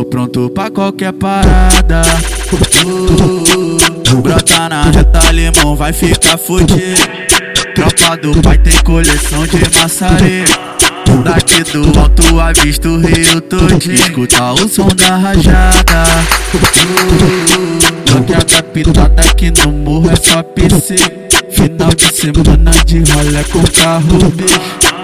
pronto pra qualquer parada. Uh, brota na reta, limão vai ficar fudido. Tropa do pai tem coleção de maçareira. Daqui do alto avista o rio todinho Escuta o som da rajada uh, Bloqueada da pitada aqui no morro é só PC Final de semana de rolê com carro B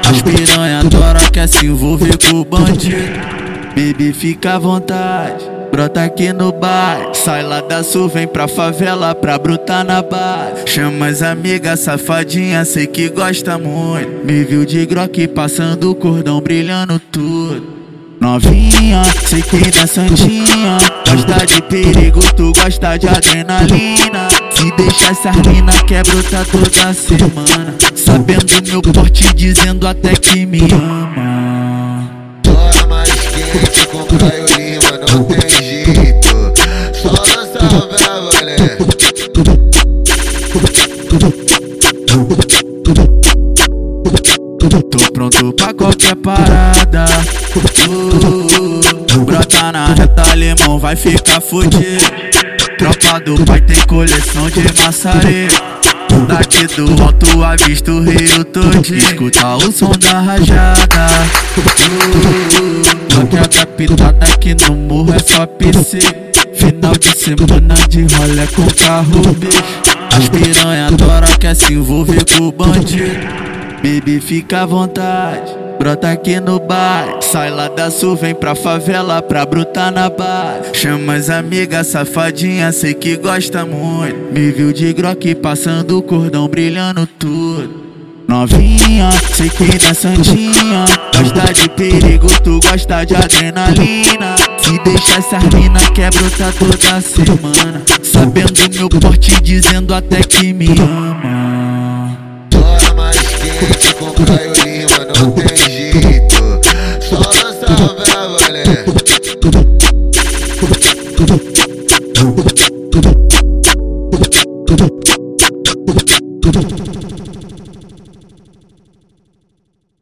As piranha adora quer se envolver com o bandido Baby, fica à vontade. Brota aqui no bar, sai lá da sul, vem pra favela pra brutar na bar. Chama as amigas safadinha, sei que gosta muito. Me viu de groque passando o cordão brilhando tudo. Novinha, sei que na santinha Gosta de perigo, tu gosta de adrenalina Se deixa essa mina quer brotar toda semana Sabendo meu porte, dizendo até que me ama Tô pronto pra qualquer parada. Uh, brota na reta, limão vai ficar fudido. Tropa do pai tem coleção de maçareira. Daqui do alto avista o rio todinho Escuta o som da rajada uh, Bloqueada pitada aqui no morro é só PC Final de semana de rolê com carro B As piranha quer se envolver com o bandido. Baby, fica à vontade. Brota aqui no bar, sai lá da sul, vem pra favela pra brutar na bar. Chama as amigas safadinha, sei que gosta muito. Me viu de groque passando o cordão brilhando tudo. Novinha, sei que na santinha Gosta de perigo, tu gosta de adrenalina. Se deixa essa mina quer brotar toda semana. Sabendo meu porte, dizendo até que me ama Caio Lima não tem jeito Só lança tudo, tudo, Tudo,